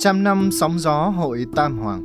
Trăm năm sóng gió hội Tam Hoàng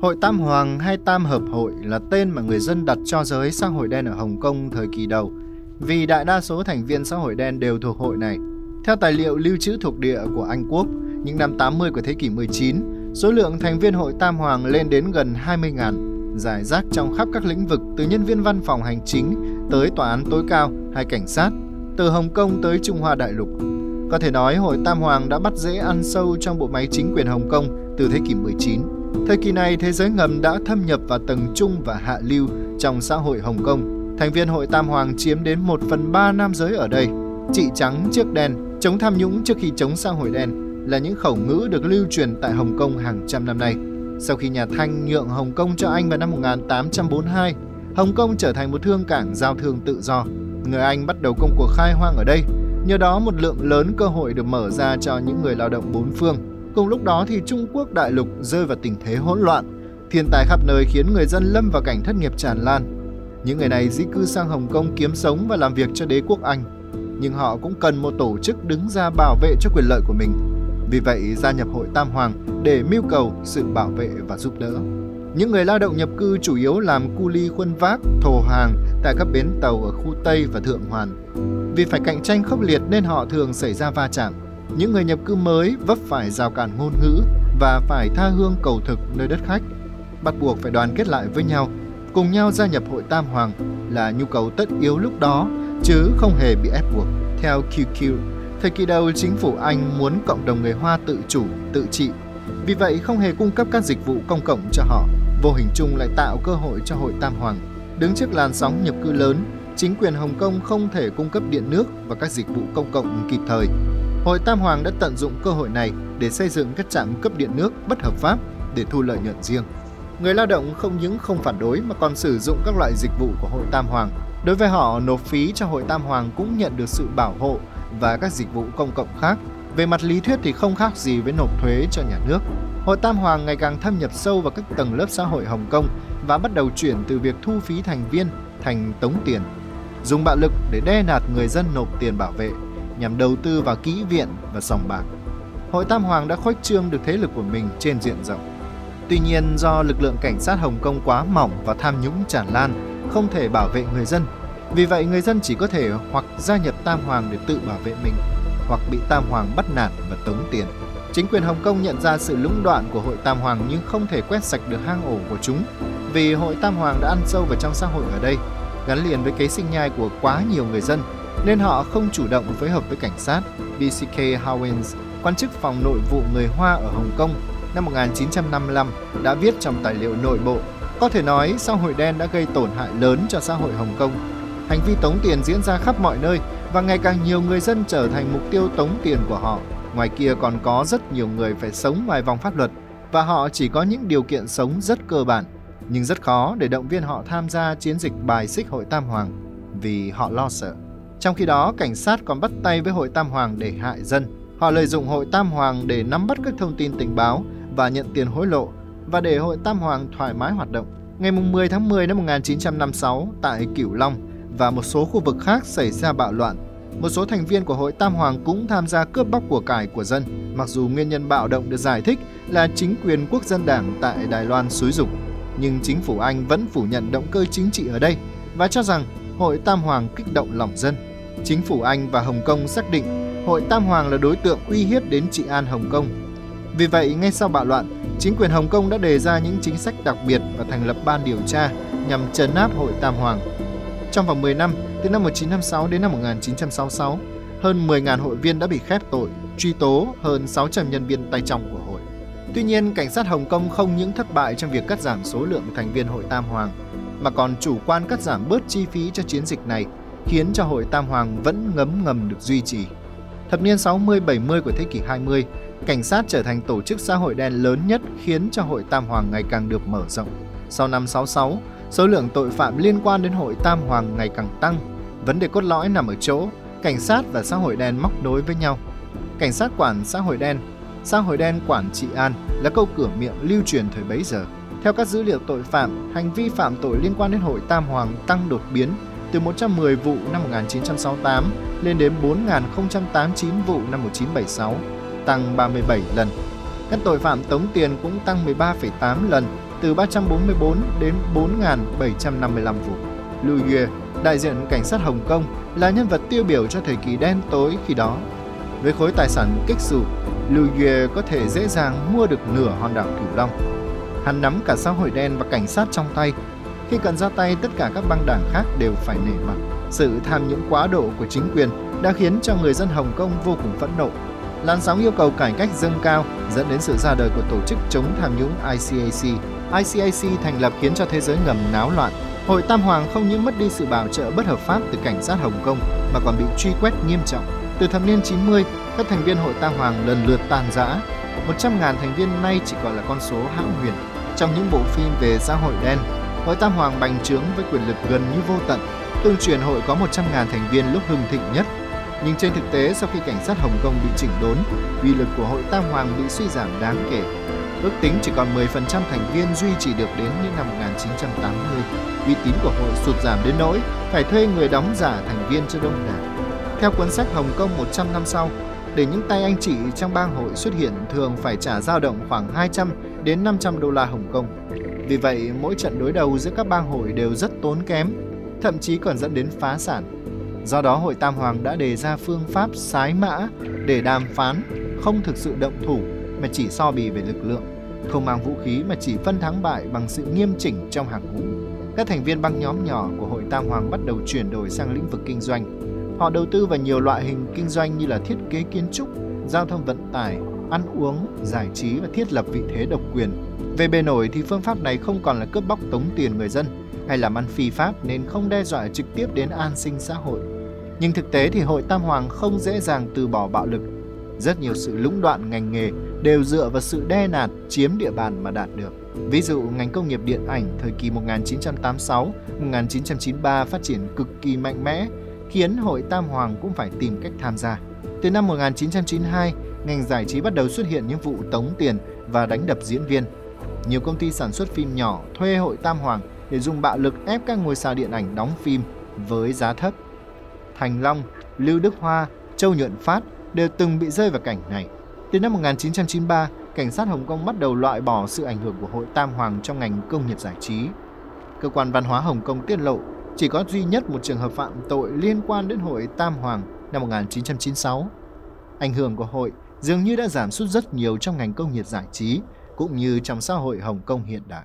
Hội Tam Hoàng hay Tam Hợp Hội là tên mà người dân đặt cho giới xã hội đen ở Hồng Kông thời kỳ đầu, vì đại đa số thành viên xã hội đen đều thuộc hội này. Theo tài liệu lưu trữ thuộc địa của Anh Quốc, những năm 80 của thế kỷ 19, số lượng thành viên hội Tam Hoàng lên đến gần 20.000, giải rác trong khắp các lĩnh vực từ nhân viên văn phòng hành chính tới tòa án tối cao hay cảnh sát, từ Hồng Kông tới Trung Hoa Đại Lục. Có thể nói hội Tam Hoàng đã bắt dễ ăn sâu trong bộ máy chính quyền Hồng Kông từ thế kỷ 19. Thời kỳ này, thế giới ngầm đã thâm nhập vào tầng trung và hạ lưu trong xã hội Hồng Kông. Thành viên hội Tam Hoàng chiếm đến 1 phần 3 nam giới ở đây. Chị trắng trước đen, chống tham nhũng trước khi chống xã hội đen là những khẩu ngữ được lưu truyền tại Hồng Kông hàng trăm năm nay. Sau khi nhà Thanh nhượng Hồng Kông cho Anh vào năm 1842, Hồng Kông trở thành một thương cảng giao thương tự do. Người Anh bắt đầu công cuộc khai hoang ở đây. Nhờ đó một lượng lớn cơ hội được mở ra cho những người lao động bốn phương. Cùng lúc đó thì Trung Quốc đại lục rơi vào tình thế hỗn loạn. Thiên tai khắp nơi khiến người dân lâm vào cảnh thất nghiệp tràn lan. Những người này di cư sang Hồng Kông kiếm sống và làm việc cho đế quốc Anh. Nhưng họ cũng cần một tổ chức đứng ra bảo vệ cho quyền lợi của mình. Vì vậy gia nhập hội Tam Hoàng để mưu cầu sự bảo vệ và giúp đỡ. Những người lao động nhập cư chủ yếu làm cu ly khuân vác, thồ hàng tại các bến tàu ở khu Tây và Thượng Hoàn. Vì phải cạnh tranh khốc liệt nên họ thường xảy ra va chạm. Những người nhập cư mới vấp phải rào cản ngôn ngữ và phải tha hương cầu thực nơi đất khách. Bắt buộc phải đoàn kết lại với nhau, cùng nhau gia nhập hội Tam Hoàng là nhu cầu tất yếu lúc đó, chứ không hề bị ép buộc. Theo QQ, thời kỳ đầu chính phủ Anh muốn cộng đồng người Hoa tự chủ, tự trị. Vì vậy không hề cung cấp các dịch vụ công cộng cho họ, vô hình chung lại tạo cơ hội cho hội Tam Hoàng. Đứng trước làn sóng nhập cư lớn, chính quyền Hồng Kông không thể cung cấp điện nước và các dịch vụ công cộng kịp thời. Hội Tam Hoàng đã tận dụng cơ hội này để xây dựng các trạm cấp điện nước bất hợp pháp để thu lợi nhuận riêng. Người lao động không những không phản đối mà còn sử dụng các loại dịch vụ của Hội Tam Hoàng. Đối với họ, nộp phí cho Hội Tam Hoàng cũng nhận được sự bảo hộ và các dịch vụ công cộng khác. Về mặt lý thuyết thì không khác gì với nộp thuế cho nhà nước. Hội Tam Hoàng ngày càng thâm nhập sâu vào các tầng lớp xã hội Hồng Kông và bắt đầu chuyển từ việc thu phí thành viên thành tống tiền, dùng bạo lực để đe nạt người dân nộp tiền bảo vệ nhằm đầu tư vào kỹ viện và sòng bạc. Hội Tam Hoàng đã khuếch trương được thế lực của mình trên diện rộng. Tuy nhiên do lực lượng cảnh sát Hồng Kông quá mỏng và tham nhũng tràn lan, không thể bảo vệ người dân. Vì vậy người dân chỉ có thể hoặc gia nhập Tam Hoàng để tự bảo vệ mình, hoặc bị Tam Hoàng bắt nạt và tống tiền. Chính quyền Hồng Kông nhận ra sự lũng đoạn của hội Tam Hoàng nhưng không thể quét sạch được hang ổ của chúng vì hội Tam Hoàng đã ăn sâu vào trong xã hội ở đây, gắn liền với kế sinh nhai của quá nhiều người dân nên họ không chủ động phối hợp với cảnh sát. BCK Howens, quan chức phòng nội vụ người Hoa ở Hồng Kông năm 1955 đã viết trong tài liệu nội bộ có thể nói xã hội đen đã gây tổn hại lớn cho xã hội Hồng Kông. Hành vi tống tiền diễn ra khắp mọi nơi và ngày càng nhiều người dân trở thành mục tiêu tống tiền của họ. Ngoài kia còn có rất nhiều người phải sống ngoài vòng pháp luật và họ chỉ có những điều kiện sống rất cơ bản, nhưng rất khó để động viên họ tham gia chiến dịch bài xích hội Tam Hoàng vì họ lo sợ. Trong khi đó, cảnh sát còn bắt tay với hội Tam Hoàng để hại dân. Họ lợi dụng hội Tam Hoàng để nắm bắt các thông tin tình báo và nhận tiền hối lộ và để hội Tam Hoàng thoải mái hoạt động. Ngày 10 tháng 10 năm 1956 tại Cửu Long và một số khu vực khác xảy ra bạo loạn. Một số thành viên của hội Tam Hoàng cũng tham gia cướp bóc của cải của dân, mặc dù nguyên nhân bạo động được giải thích là chính quyền quốc dân đảng tại Đài Loan xúi dục. Nhưng chính phủ Anh vẫn phủ nhận động cơ chính trị ở đây và cho rằng hội Tam Hoàng kích động lòng dân. Chính phủ Anh và Hồng Kông xác định hội Tam Hoàng là đối tượng uy hiếp đến trị an Hồng Kông. Vì vậy, ngay sau bạo loạn, chính quyền Hồng Kông đã đề ra những chính sách đặc biệt và thành lập ban điều tra nhằm trấn áp hội Tam Hoàng. Trong vòng 10 năm, từ năm 1956 đến năm 1966, hơn 10.000 hội viên đã bị khép tội, truy tố hơn 600 nhân viên tay trong của. Tuy nhiên, cảnh sát Hồng Kông không những thất bại trong việc cắt giảm số lượng thành viên hội Tam Hoàng, mà còn chủ quan cắt giảm bớt chi phí cho chiến dịch này, khiến cho hội Tam Hoàng vẫn ngấm ngầm được duy trì. Thập niên 60-70 của thế kỷ 20, cảnh sát trở thành tổ chức xã hội đen lớn nhất khiến cho hội Tam Hoàng ngày càng được mở rộng. Sau năm 66, số lượng tội phạm liên quan đến hội Tam Hoàng ngày càng tăng. Vấn đề cốt lõi nằm ở chỗ cảnh sát và xã hội đen móc nối với nhau. Cảnh sát quản xã hội đen, xã hội đen quản trị an là câu cửa miệng lưu truyền thời bấy giờ. Theo các dữ liệu tội phạm, hành vi phạm tội liên quan đến hội Tam Hoàng tăng đột biến từ 110 vụ năm 1968 lên đến 4.089 vụ năm 1976, tăng 37 lần. Các tội phạm tống tiền cũng tăng 13,8 lần, từ 344 đến 4.755 vụ. Lưu Yue, đại diện cảnh sát Hồng Kông, là nhân vật tiêu biểu cho thời kỳ đen tối khi đó. Với khối tài sản kích xù, Lưu Yue có thể dễ dàng mua được nửa hòn đảo Cửu Long. Hắn nắm cả xã hội đen và cảnh sát trong tay. Khi cần ra tay, tất cả các băng đảng khác đều phải nể mặt. Sự tham nhũng quá độ của chính quyền đã khiến cho người dân Hồng Kông vô cùng phẫn nộ. Làn sóng yêu cầu cải cách dâng cao dẫn đến sự ra đời của tổ chức chống tham nhũng ICAC. ICAC thành lập khiến cho thế giới ngầm náo loạn. Hội Tam Hoàng không những mất đi sự bảo trợ bất hợp pháp từ cảnh sát Hồng Kông mà còn bị truy quét nghiêm trọng. Từ thập niên 90, các thành viên Hội Tam Hoàng lần lượt tàn rã. 100.000 thành viên nay chỉ còn là con số hão huyền. Trong những bộ phim về xã hội đen, Hội Tam Hoàng bành trướng với quyền lực gần như vô tận. Tương truyền hội có 100.000 thành viên lúc hưng thịnh nhất. Nhưng trên thực tế, sau khi cảnh sát Hồng Kông bị chỉnh đốn, uy lực của Hội Tam Hoàng bị suy giảm đáng kể. Ước tính chỉ còn 10% thành viên duy trì được đến những năm 1980. Uy tín của hội sụt giảm đến nỗi phải thuê người đóng giả thành viên cho đông đảo. Theo cuốn sách Hồng Kông 100 năm sau, để những tay anh chị trong bang hội xuất hiện thường phải trả dao động khoảng 200 đến 500 đô la Hồng Kông. Vì vậy, mỗi trận đối đầu giữa các bang hội đều rất tốn kém, thậm chí còn dẫn đến phá sản. Do đó, Hội Tam Hoàng đã đề ra phương pháp sái mã để đàm phán, không thực sự động thủ mà chỉ so bì về lực lượng, không mang vũ khí mà chỉ phân thắng bại bằng sự nghiêm chỉnh trong hàng ngũ. Các thành viên băng nhóm nhỏ của Hội Tam Hoàng bắt đầu chuyển đổi sang lĩnh vực kinh doanh, Họ đầu tư vào nhiều loại hình kinh doanh như là thiết kế kiến trúc, giao thông vận tải, ăn uống, giải trí và thiết lập vị thế độc quyền. Về bề nổi thì phương pháp này không còn là cướp bóc tống tiền người dân hay làm ăn phi pháp nên không đe dọa trực tiếp đến an sinh xã hội. Nhưng thực tế thì Hội Tam Hoàng không dễ dàng từ bỏ bạo lực. Rất nhiều sự lũng đoạn ngành nghề đều dựa vào sự đe nạt chiếm địa bàn mà đạt được. Ví dụ ngành công nghiệp điện ảnh thời kỳ 1986-1993 phát triển cực kỳ mạnh mẽ khiến Hội Tam Hoàng cũng phải tìm cách tham gia. Từ năm 1992, ngành giải trí bắt đầu xuất hiện những vụ tống tiền và đánh đập diễn viên. Nhiều công ty sản xuất phim nhỏ thuê Hội Tam Hoàng để dùng bạo lực ép các ngôi sao điện ảnh đóng phim với giá thấp. Thành Long, Lưu Đức Hoa, Châu Nhuận Phát đều từng bị rơi vào cảnh này. Từ năm 1993, cảnh sát Hồng Kông bắt đầu loại bỏ sự ảnh hưởng của Hội Tam Hoàng trong ngành công nghiệp giải trí. Cơ quan văn hóa Hồng Kông tiết lộ chỉ có duy nhất một trường hợp phạm tội liên quan đến hội Tam Hoàng năm 1996. Ảnh hưởng của hội dường như đã giảm sút rất nhiều trong ngành công nghiệp giải trí, cũng như trong xã hội Hồng Kông hiện đại.